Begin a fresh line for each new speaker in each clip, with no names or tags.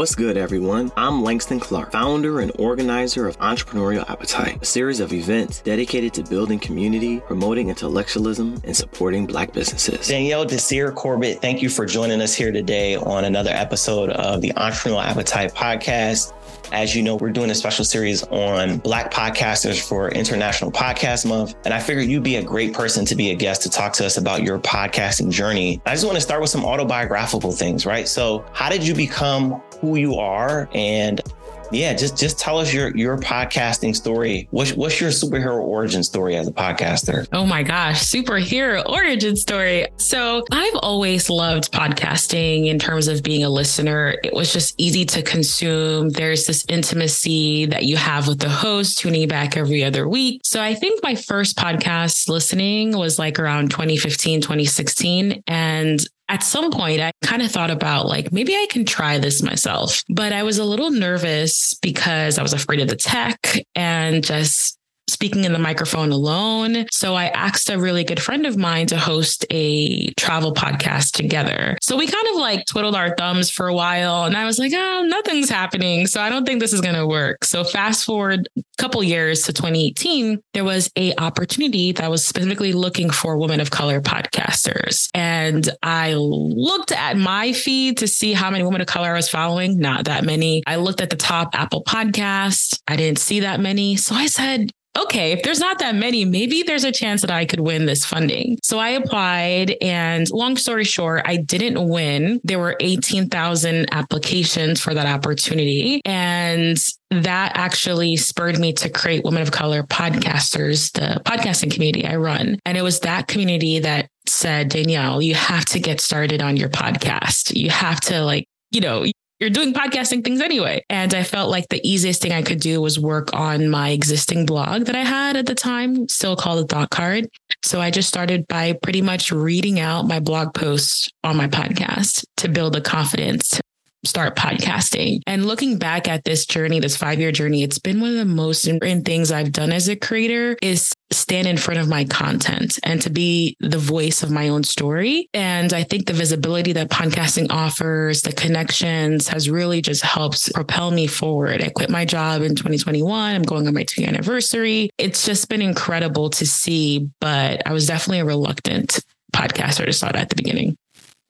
What's good, everyone? I'm Langston Clark, founder and organizer of Entrepreneurial Appetite, a series of events dedicated to building community, promoting intellectualism, and supporting Black businesses.
Danielle Desir Corbett, thank you for joining us here today on another episode of the Entrepreneurial Appetite podcast. As you know, we're doing a special series on Black podcasters for International Podcast Month. And I figured you'd be a great person to be a guest to talk to us about your podcasting journey. I just want to start with some autobiographical things, right? So, how did you become who you are and yeah, just just tell us your your podcasting story. What's what's your superhero origin story as a podcaster?
Oh my gosh, superhero origin story. So I've always loved podcasting in terms of being a listener. It was just easy to consume. There's this intimacy that you have with the host tuning back every other week. So I think my first podcast listening was like around 2015, 2016. And at some point, I kind of thought about like, maybe I can try this myself. But I was a little nervous because I was afraid of the tech and just speaking in the microphone alone. So I asked a really good friend of mine to host a travel podcast together. So we kind of like twiddled our thumbs for a while and I was like, oh, nothing's happening. So I don't think this is going to work. So fast forward a couple years to 2018, there was a opportunity that was specifically looking for women of color podcasters. And I looked at my feed to see how many women of color I was following. Not that many. I looked at the top Apple podcast. I didn't see that many. So I said, okay, if there's not that many, maybe there's a chance that I could win this funding. So I applied and long story short, I didn't win. There were 18,000 applications for that opportunity. And that actually spurred me to create Women of Color Podcasters, the podcasting community I run. And it was that community that said, Danielle, you have to get started on your podcast. You have to like, you know, you're doing podcasting things anyway. And I felt like the easiest thing I could do was work on my existing blog that I had at the time, still called the Thought Card. So I just started by pretty much reading out my blog posts on my podcast to build the confidence start podcasting. And looking back at this journey, this five year journey, it's been one of the most important things I've done as a creator is stand in front of my content and to be the voice of my own story. And I think the visibility that podcasting offers, the connections has really just helped propel me forward. I quit my job in 2021. I'm going on my two year anniversary. It's just been incredible to see, but I was definitely a reluctant podcaster to start at the beginning.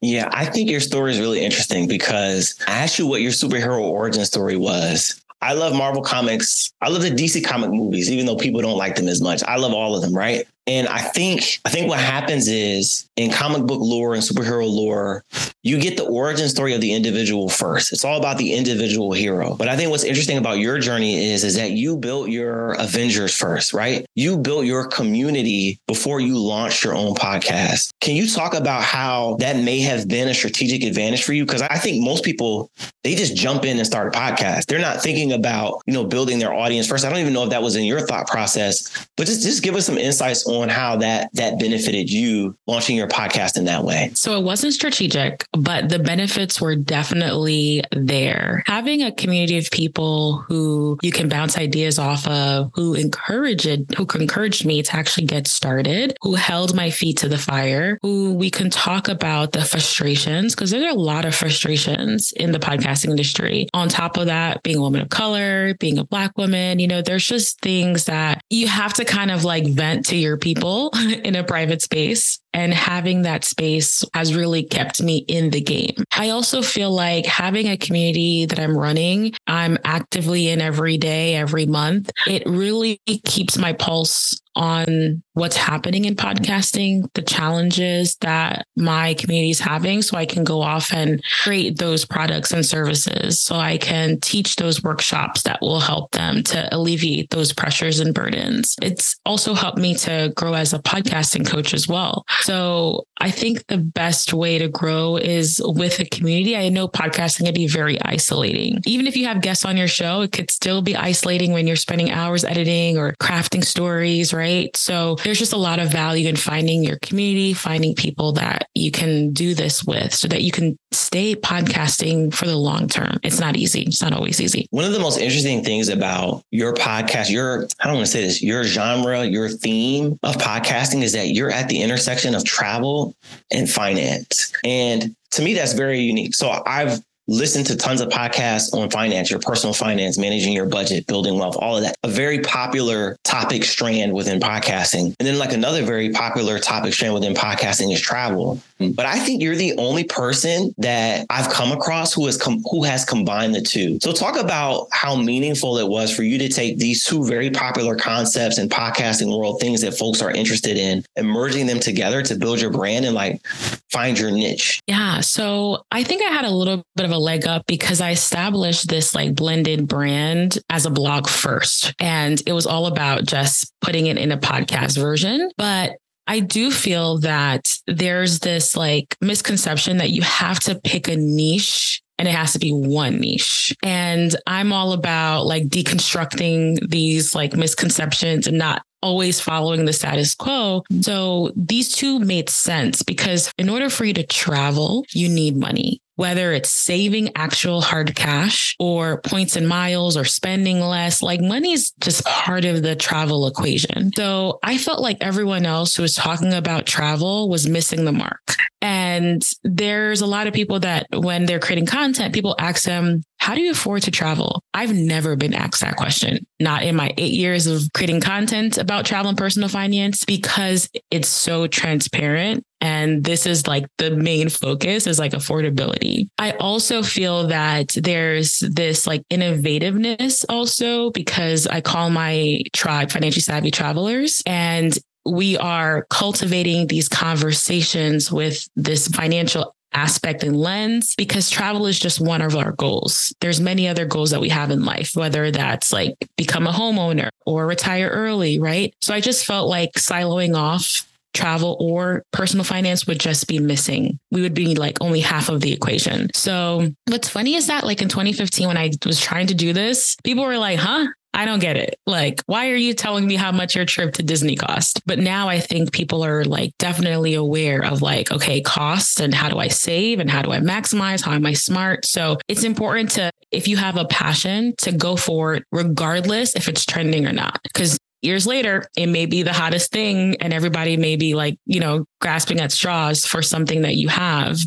Yeah, I think your story is really interesting because I asked you what your superhero origin story was. I love Marvel comics. I love the DC comic movies, even though people don't like them as much. I love all of them, right? And I think I think what happens is in comic book lore and superhero lore, you get the origin story of the individual first. It's all about the individual hero. But I think what's interesting about your journey is is that you built your Avengers first, right? You built your community before you launched your own podcast. Can you talk about how that may have been a strategic advantage for you? Because I think most people they just jump in and start a podcast. They're not thinking about, you know, building their audience first. I don't even know if that was in your thought process, but just just give us some insights on how that that benefited you launching your podcast in that way?
So it wasn't strategic, but the benefits were definitely there. Having a community of people who you can bounce ideas off of, who encouraged who encouraged me to actually get started, who held my feet to the fire, who we can talk about the frustrations because there are a lot of frustrations in the podcasting industry. On top of that, being a woman of color, being a black woman, you know, there's just things that you have to kind of like vent to your people in a private space. And having that space has really kept me in the game. I also feel like having a community that I'm running, I'm actively in every day, every month, it really keeps my pulse on what's happening in podcasting, the challenges that my community is having, so I can go off and create those products and services. So I can teach those workshops that will help them to alleviate those pressures and burdens. It's also helped me to grow as a podcasting coach as well. So I think the best way to grow is with a community. I know podcasting can be very isolating. Even if you have guests on your show, it could still be isolating when you're spending hours editing or crafting stories, right? So there's just a lot of value in finding your community, finding people that you can do this with so that you can stay podcasting for the long term. It's not easy. It's not always easy.
One of the most interesting things about your podcast, your, I don't want to say this, your genre, your theme of podcasting is that you're at the intersection of travel and finance. And to me, that's very unique. So I've listen to tons of podcasts on finance, your personal finance, managing your budget, building wealth, all of that. A very popular topic strand within podcasting. And then like another very popular topic strand within podcasting is travel. But I think you're the only person that I've come across who has com- who has combined the two. So talk about how meaningful it was for you to take these two very popular concepts in podcasting world, things that folks are interested in, and merging them together to build your brand and like find your niche.
Yeah. So I think I had a little bit of a leg up because I established this like blended brand as a blog first. And it was all about just putting it in a podcast version. But I do feel that there's this like misconception that you have to pick a niche and it has to be one niche. And I'm all about like deconstructing these like misconceptions and not always following the status quo. So these two made sense because in order for you to travel, you need money whether it's saving actual hard cash or points and miles or spending less, like money is just part of the travel equation. So I felt like everyone else who was talking about travel was missing the mark. And there's a lot of people that when they're creating content, people ask them, how do you afford to travel? I've never been asked that question, not in my eight years of creating content about travel and personal finance, because it's so transparent. And this is like the main focus is like affordability. I also feel that there's this like innovativeness also because I call my tribe financially savvy travelers and we are cultivating these conversations with this financial aspect and lens because travel is just one of our goals. There's many other goals that we have in life, whether that's like become a homeowner or retire early, right? So I just felt like siloing off travel or personal finance would just be missing. We would be like only half of the equation. So what's funny is that like in 2015 when I was trying to do this, people were like, "Huh? I don't get it. Like, why are you telling me how much your trip to Disney cost? But now I think people are like definitely aware of like, okay, costs and how do I save and how do I maximize? How am I smart? So it's important to, if you have a passion, to go for it, regardless if it's trending or not. Cause years later, it may be the hottest thing and everybody may be like, you know, grasping at straws for something that you have,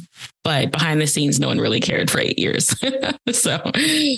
but behind the scenes, no one really cared for eight years. so,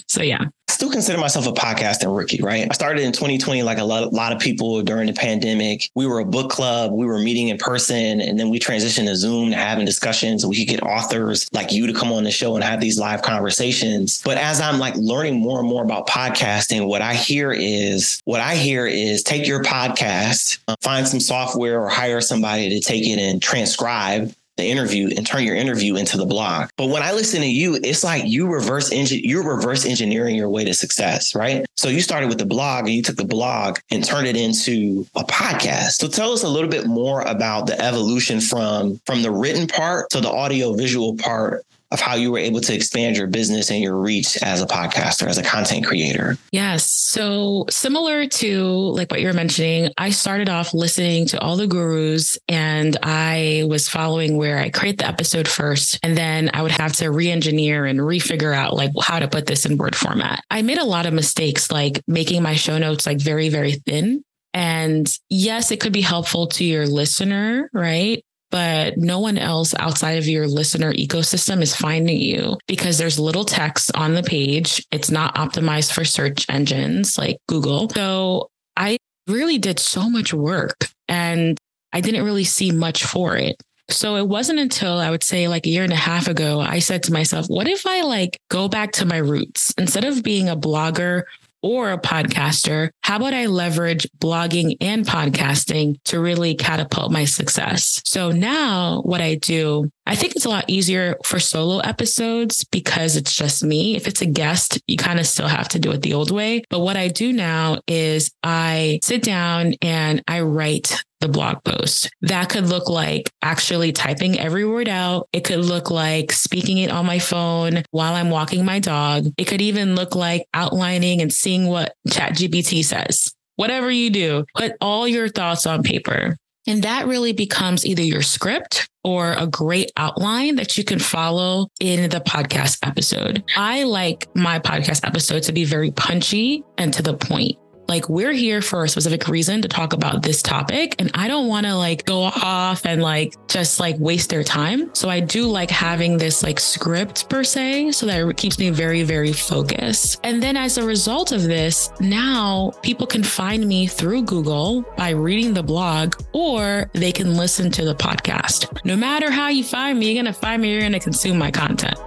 so yeah.
I still consider myself a podcasting rookie, right? I started in 2020, like a lot, a lot of people during the pandemic. We were a book club. We were meeting in person and then we transitioned to Zoom to having discussions. We could get authors like you to come on the show and have these live conversations. But as I'm like learning more and more about podcasting, what I hear is, what I hear is take your podcast, uh, find some software or hire somebody to take it and transcribe the interview and turn your interview into the blog. But when I listen to you, it's like you reverse engine, you're reverse engineering your way to success, right? So you started with the blog and you took the blog and turned it into a podcast. So tell us a little bit more about the evolution from from the written part to the audio visual part of how you were able to expand your business and your reach as a podcaster, as a content creator.
Yes. So similar to like what you're mentioning, I started off listening to all the gurus and I was following where I create the episode first. And then I would have to re-engineer and refigure out like how to put this in word format. I made a lot of mistakes, like making my show notes like very, very thin. And yes, it could be helpful to your listener, right? But no one else outside of your listener ecosystem is finding you because there's little text on the page. It's not optimized for search engines like Google. So I really did so much work and I didn't really see much for it. So it wasn't until I would say like a year and a half ago, I said to myself, what if I like go back to my roots instead of being a blogger or a podcaster, how about I leverage blogging and podcasting to really catapult my success? So now what I do, I think it's a lot easier for solo episodes because it's just me. If it's a guest, you kind of still have to do it the old way. But what I do now is I sit down and I write the blog post. That could look like actually typing every word out. It could look like speaking it on my phone while I'm walking my dog. It could even look like outlining and seeing what ChatGPT says. Whatever you do, put all your thoughts on paper. And that really becomes either your script or a great outline that you can follow in the podcast episode. I like my podcast episode to be very punchy and to the point. Like we're here for a specific reason to talk about this topic. And I don't want to like go off and like just like waste their time. So I do like having this like script per se, so that it keeps me very, very focused. And then as a result of this, now people can find me through Google by reading the blog or they can listen to the podcast. No matter how you find me, you're going to find me, you're going to consume my content.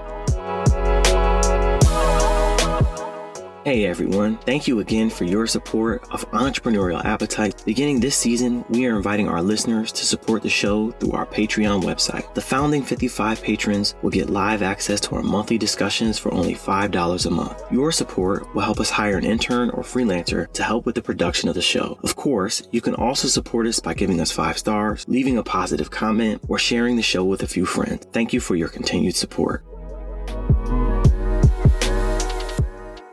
Hey everyone, thank you again for your support of Entrepreneurial Appetite. Beginning this season, we are inviting our listeners to support the show through our Patreon website. The founding 55 patrons will get live access to our monthly discussions for only $5 a month. Your support will help us hire an intern or freelancer to help with the production of the show. Of course, you can also support us by giving us five stars, leaving a positive comment, or sharing the show with a few friends. Thank you for your continued support.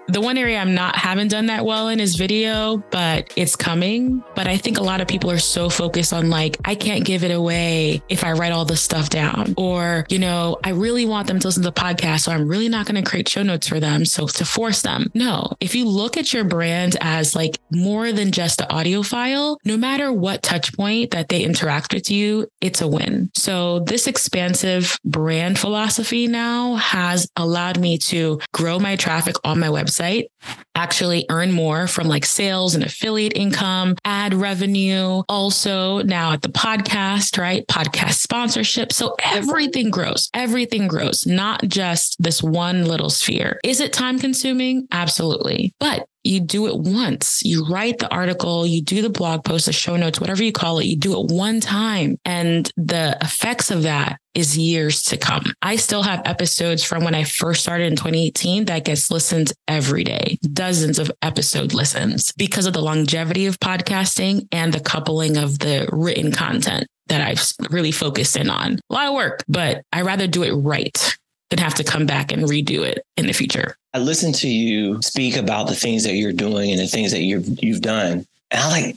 The one area I'm not haven't done that well in is video, but it's coming. But I think a lot of people are so focused on like, I can't give it away if I write all this stuff down. Or, you know, I really want them to listen to the podcast. So I'm really not going to create show notes for them. So to force them. No, if you look at your brand as like more than just an audio file, no matter what touch point that they interact with you, it's a win. So this expansive brand philosophy now has allowed me to grow my traffic on my website website, actually earn more from like sales and affiliate income, ad revenue, also now at the podcast, right? Podcast sponsorship. So everything grows, everything grows, not just this one little sphere. Is it time consuming? Absolutely. But you do it once. You write the article, you do the blog post, the show notes, whatever you call it, you do it one time. And the effects of that is years to come. I still have episodes from when I first started in 2018 that gets listened every day, dozens of episode listens because of the longevity of podcasting and the coupling of the written content that I've really focused in on. A lot of work, but I rather do it right than have to come back and redo it in the future.
I listen to you speak about the things that you're doing and the things that you've you've done. And I like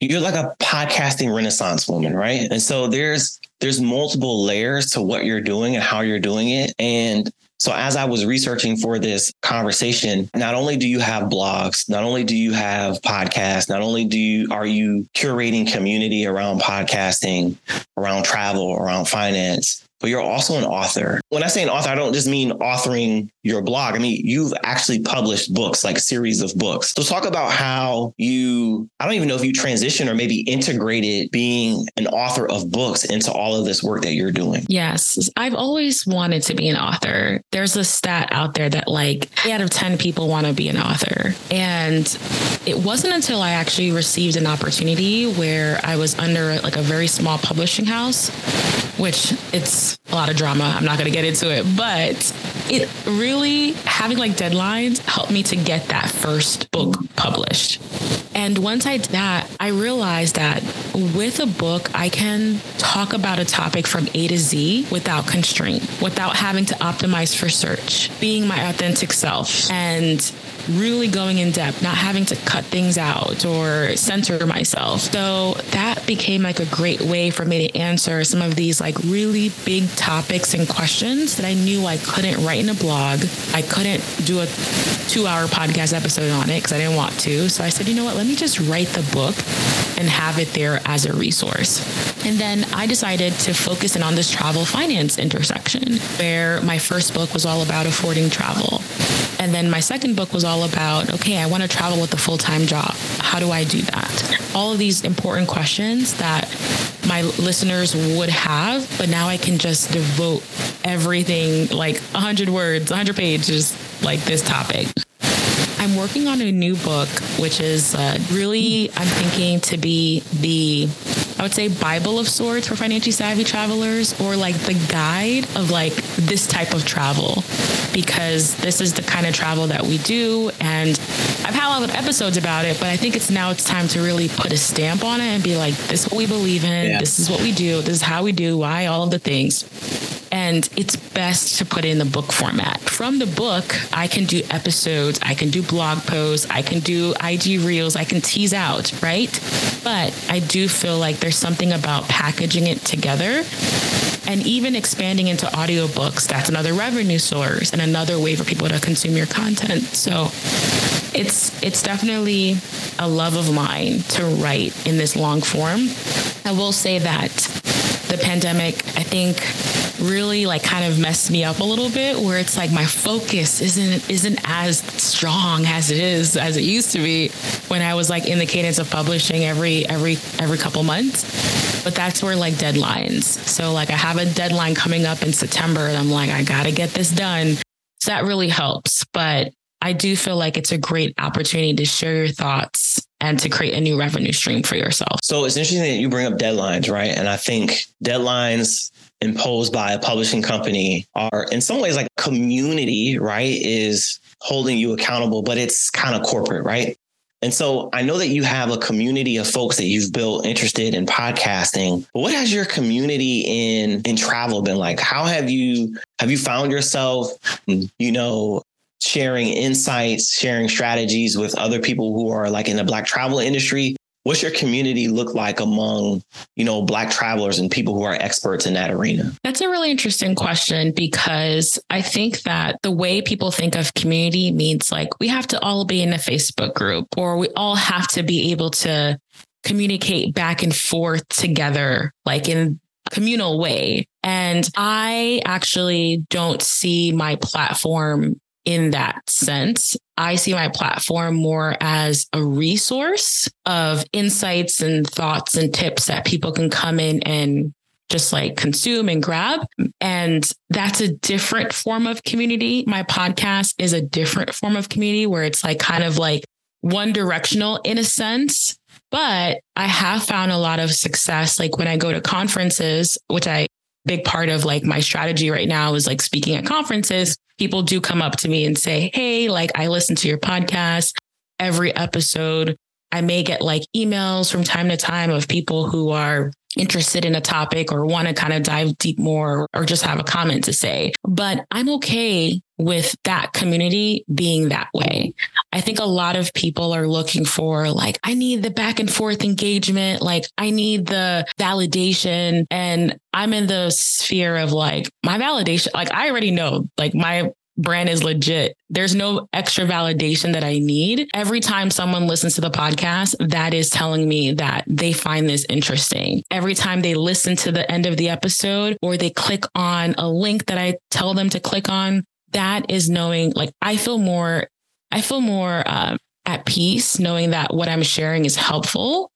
you're like a podcasting renaissance woman, right? And so there's there's multiple layers to what you're doing and how you're doing it. And so as I was researching for this conversation, not only do you have blogs, not only do you have podcasts, not only do you are you curating community around podcasting, around travel, around finance, but you're also an author. When I say an author, I don't just mean authoring your blog. I mean, you've actually published books, like series of books. So talk about how you, I don't even know if you transition or maybe integrated being an author of books into all of this work that you're doing.
Yes. I've always wanted to be an author. There's a stat out there that like eight out of 10 people want to be an author. And it wasn't until I actually received an opportunity where I was under like a very small publishing house, which it's a lot of drama. I'm not going to get into it, but it really having like deadlines helped me to get that first book published. And once I did that, I realized that with a book, I can talk about a topic from A to Z without constraint, without having to optimize for search, being my authentic self and really going in depth, not having to cut things out or center myself. So that became like a great way for me to answer some of these like really big topics and questions that I knew I couldn't write in a blog. I couldn't do a two hour podcast episode on it because I didn't want to. So I said, you know what, let me just write the book and have it there as a resource. And then I decided to focus in on this travel finance intersection where my first book was all about affording travel. And then my second book was all about okay, I want to travel with a full time job. How do I do that? All of these important questions that my listeners would have, but now I can just devote everything like 100 words, 100 pages, like this topic. I'm working on a new book, which is uh, really, I'm thinking to be the, I would say, Bible of sorts for financially savvy travelers, or like the guide of like this type of travel, because this is the kind of travel that we do. And I've had a lot of episodes about it, but I think it's now it's time to really put a stamp on it and be like, this is what we believe in, yeah. this is what we do, this is how we do, why all of the things and it's best to put it in the book format. From the book, I can do episodes, I can do blog posts, I can do IG reels, I can tease out, right? But I do feel like there's something about packaging it together and even expanding into audiobooks. That's another revenue source and another way for people to consume your content. So it's it's definitely a love of mine to write in this long form. I will say that the pandemic, I think, really like kind of messed me up a little bit where it's like my focus isn't isn't as strong as it is as it used to be when I was like in the cadence of publishing every every every couple months. But that's where like deadlines. So like I have a deadline coming up in September and I'm like I got to get this done. So that really helps, but I do feel like it's a great opportunity to share your thoughts and to create a new revenue stream for yourself.
So it's interesting that you bring up deadlines, right? And I think deadlines imposed by a publishing company are in some ways like community, right? Is holding you accountable, but it's kind of corporate, right? And so I know that you have a community of folks that you've built interested in podcasting. What has your community in in travel been like? How have you have you found yourself, you know, sharing insights, sharing strategies with other people who are like in the black travel industry? What's your community look like among, you know, black travelers and people who are experts in that arena?
That's a really interesting question because I think that the way people think of community means like we have to all be in a Facebook group or we all have to be able to communicate back and forth together, like in communal way. And I actually don't see my platform in that sense. I see my platform more as a resource of insights and thoughts and tips that people can come in and just like consume and grab. And that's a different form of community. My podcast is a different form of community where it's like kind of like one directional in a sense. But I have found a lot of success. Like when I go to conferences, which I big part of like my strategy right now is like speaking at conferences. People do come up to me and say, Hey, like I listen to your podcast every episode. I may get like emails from time to time of people who are interested in a topic or want to kind of dive deep more or just have a comment to say. But I'm okay with that community being that way. I think a lot of people are looking for like, I need the back and forth engagement. Like I need the validation. And I'm in the sphere of like my validation. Like I already know like my brand is legit. There's no extra validation that I need. Every time someone listens to the podcast, that is telling me that they find this interesting. Every time they listen to the end of the episode or they click on a link that I tell them to click on, that is knowing like I feel more, I feel more, uh, at peace knowing that what I'm sharing is helpful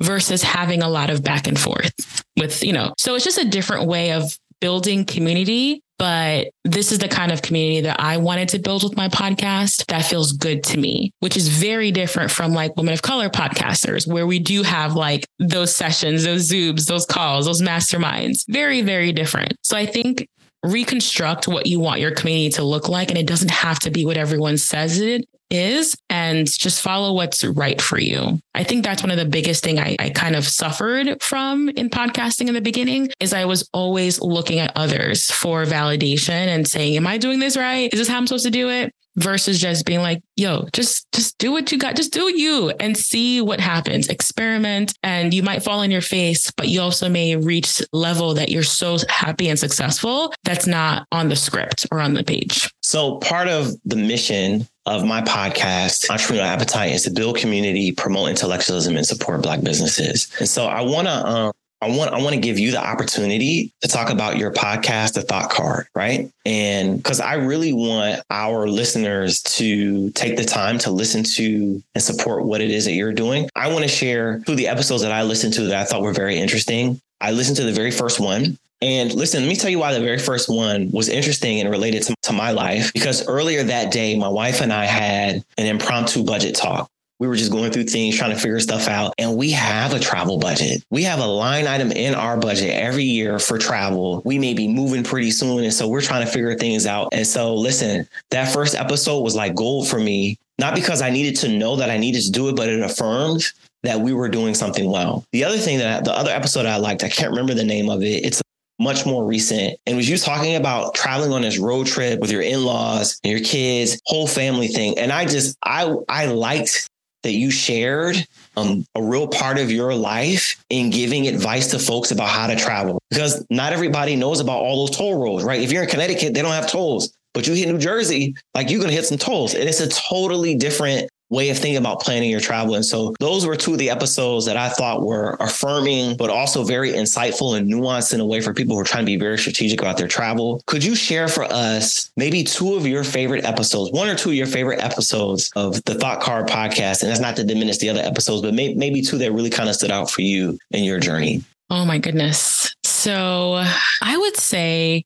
versus having a lot of back and forth with, you know, so it's just a different way of building community but this is the kind of community that I wanted to build with my podcast that feels good to me, which is very different from like women of color podcasters, where we do have like those sessions, those Zooms, those calls, those masterminds. Very, very different. So I think reconstruct what you want your community to look like. And it doesn't have to be what everyone says it is and just follow what's right for you. I think that's one of the biggest thing I, I kind of suffered from in podcasting in the beginning is I was always looking at others for validation and saying, am I doing this right? Is this how I'm supposed to do it? Versus just being like, yo, just just do what you got, just do you and see what happens. Experiment and you might fall on your face, but you also may reach level that you're so happy and successful that's not on the script or on the page.
So part of the mission of my podcast, Entrepreneurial Appetite, is to build community, promote intellectualism, and support Black businesses. And so I want to um, I want I want to give you the opportunity to talk about your podcast, the Thought Card, right? And because I really want our listeners to take the time to listen to and support what it is that you're doing. I want to share of the episodes that I listened to that I thought were very interesting. I listened to the very first one. And listen, let me tell you why the very first one was interesting and related to, to my life. Because earlier that day, my wife and I had an impromptu budget talk we were just going through things, trying to figure stuff out. And we have a travel budget. We have a line item in our budget every year for travel. We may be moving pretty soon. And so we're trying to figure things out. And so, listen, that first episode was like gold for me, not because I needed to know that I needed to do it, but it affirmed that we were doing something well. The other thing that I, the other episode I liked, I can't remember the name of it. It's much more recent and was you talking about traveling on this road trip with your in-laws and your kids whole family thing and i just i i liked that you shared um, a real part of your life in giving advice to folks about how to travel because not everybody knows about all those toll roads, right? If you're in Connecticut, they don't have tolls, but you hit New Jersey, like you're going to hit some tolls. And it's a totally different way of thinking about planning your travel. And so those were two of the episodes that I thought were affirming, but also very insightful and nuanced in a way for people who are trying to be very strategic about their travel. Could you share for us maybe two of your favorite episodes, one or two of your favorite episodes of the Thought Card podcast? And that's not to diminish the other episodes, but may- maybe two that really kind of stood out for you in your journey.
Oh my goodness. So I would say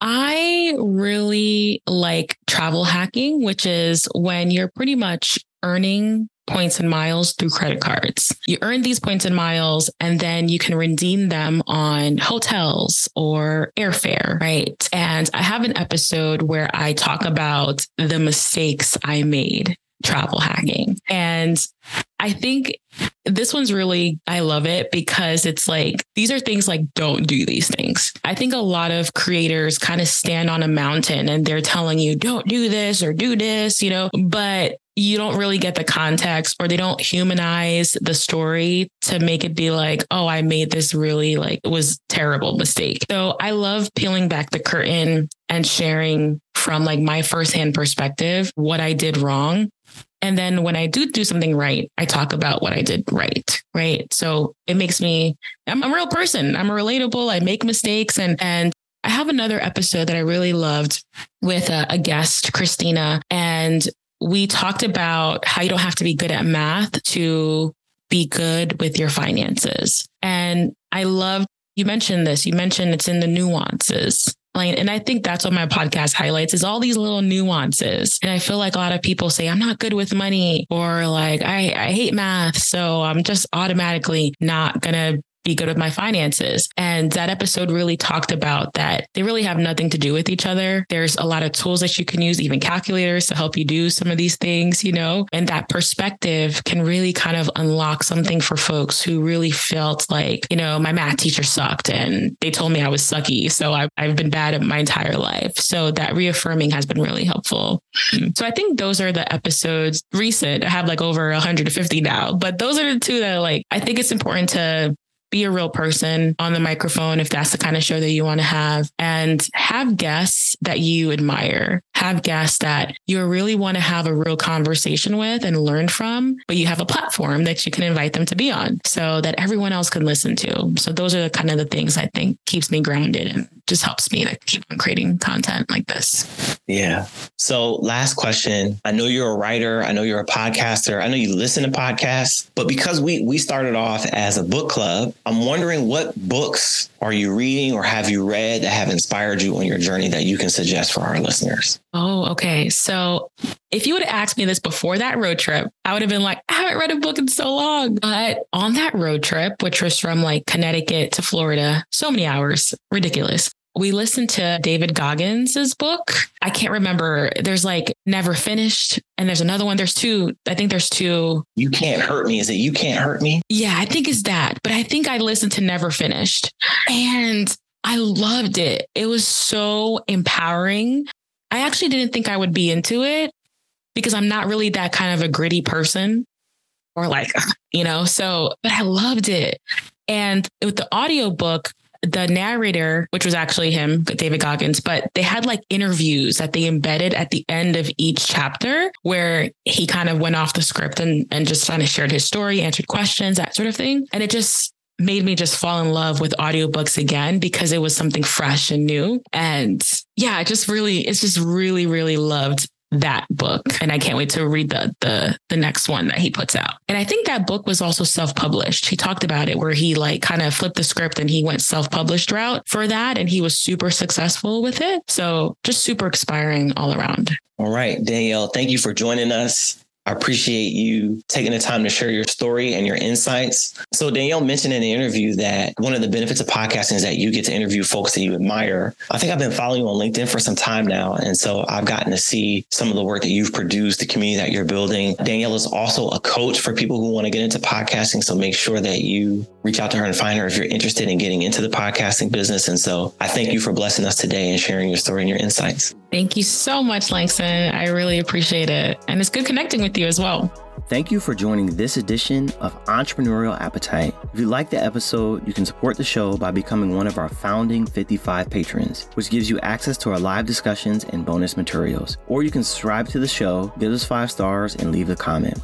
I really like travel hacking, which is when you're pretty much earning points and miles through credit cards. You earn these points and miles and then you can redeem them on hotels or airfare, right? And I have an episode where I talk about the mistakes I made travel hacking. And I think this one's really, I love it because it's like, these are things like, don't do these things. I think a lot of creators kind of stand on a mountain and they're telling you, don't do this or do this, you know, but you don't really get the context or they don't humanize the story to make it be like, oh, I made this really like it was terrible mistake. So I love peeling back the curtain and sharing from like my firsthand perspective what I did wrong and then when I do do something right, I talk about what I did right. Right. So it makes me, I'm a real person. I'm relatable. I make mistakes. And, and I have another episode that I really loved with a, a guest, Christina. And we talked about how you don't have to be good at math to be good with your finances. And I love you mentioned this. You mentioned it's in the nuances. And I think that's what my podcast highlights is all these little nuances. And I feel like a lot of people say, I'm not good with money or like, I, I hate math. So I'm just automatically not going to be good with my finances. And that episode really talked about that they really have nothing to do with each other. There's a lot of tools that you can use, even calculators to help you do some of these things, you know, and that perspective can really kind of unlock something for folks who really felt like, you know, my math teacher sucked and they told me I was sucky. So I've, I've been bad at my entire life. So that reaffirming has been really helpful. Mm-hmm. So I think those are the episodes recent. I have like over 150 now, but those are the two that like, I think it's important to be a real person on the microphone if that's the kind of show that you want to have. And have guests that you admire. Have guests that you really want to have a real conversation with and learn from but you have a platform that you can invite them to be on so that everyone else can listen to. So those are the kind of the things i think keeps me grounded and just helps me to keep on creating content like this.
Yeah. So last question. I know you're a writer. I know you're a podcaster. I know you listen to podcasts but because we we started off as a book club I'm wondering what books are you reading or have you read that have inspired you on your journey that you can suggest for our listeners?
Oh, okay. So if you would have asked me this before that road trip, I would have been like, I haven't read a book in so long. But on that road trip, which was from like Connecticut to Florida, so many hours, ridiculous we listened to David Goggins' book. I can't remember. There's like Never Finished, and there's another one. There's two. I think there's two.
You Can't Hurt Me. Is it You Can't Hurt Me?
Yeah, I think it's that. But I think I listened to Never Finished and I loved it. It was so empowering. I actually didn't think I would be into it because I'm not really that kind of a gritty person or like, you know, so, but I loved it. And with the audiobook, the narrator, which was actually him, David Goggins, but they had like interviews that they embedded at the end of each chapter where he kind of went off the script and, and just kind of shared his story, answered questions, that sort of thing. And it just made me just fall in love with audiobooks again because it was something fresh and new. And yeah, I just really, it's just really, really loved that book and I can't wait to read the the the next one that he puts out. And I think that book was also self-published. He talked about it where he like kind of flipped the script and he went self-published route for that and he was super successful with it. So just super inspiring all around.
All right, Danielle, thank you for joining us. I appreciate you taking the time to share your story and your insights. So Danielle mentioned in the interview that one of the benefits of podcasting is that you get to interview folks that you admire. I think I've been following you on LinkedIn for some time now. And so I've gotten to see some of the work that you've produced, the community that you're building. Danielle is also a coach for people who want to get into podcasting. So make sure that you reach out to her and find her if you're interested in getting into the podcasting business. And so I thank you for blessing us today and sharing your story and your insights.
Thank you so much, Langston. I really appreciate it. And it's good connecting with you as well.
Thank you for joining this edition of Entrepreneurial Appetite. If you like the episode, you can support the show by becoming one of our founding 55 patrons, which gives you access to our live discussions and bonus materials. Or you can subscribe to the show, give us five stars, and leave a comment.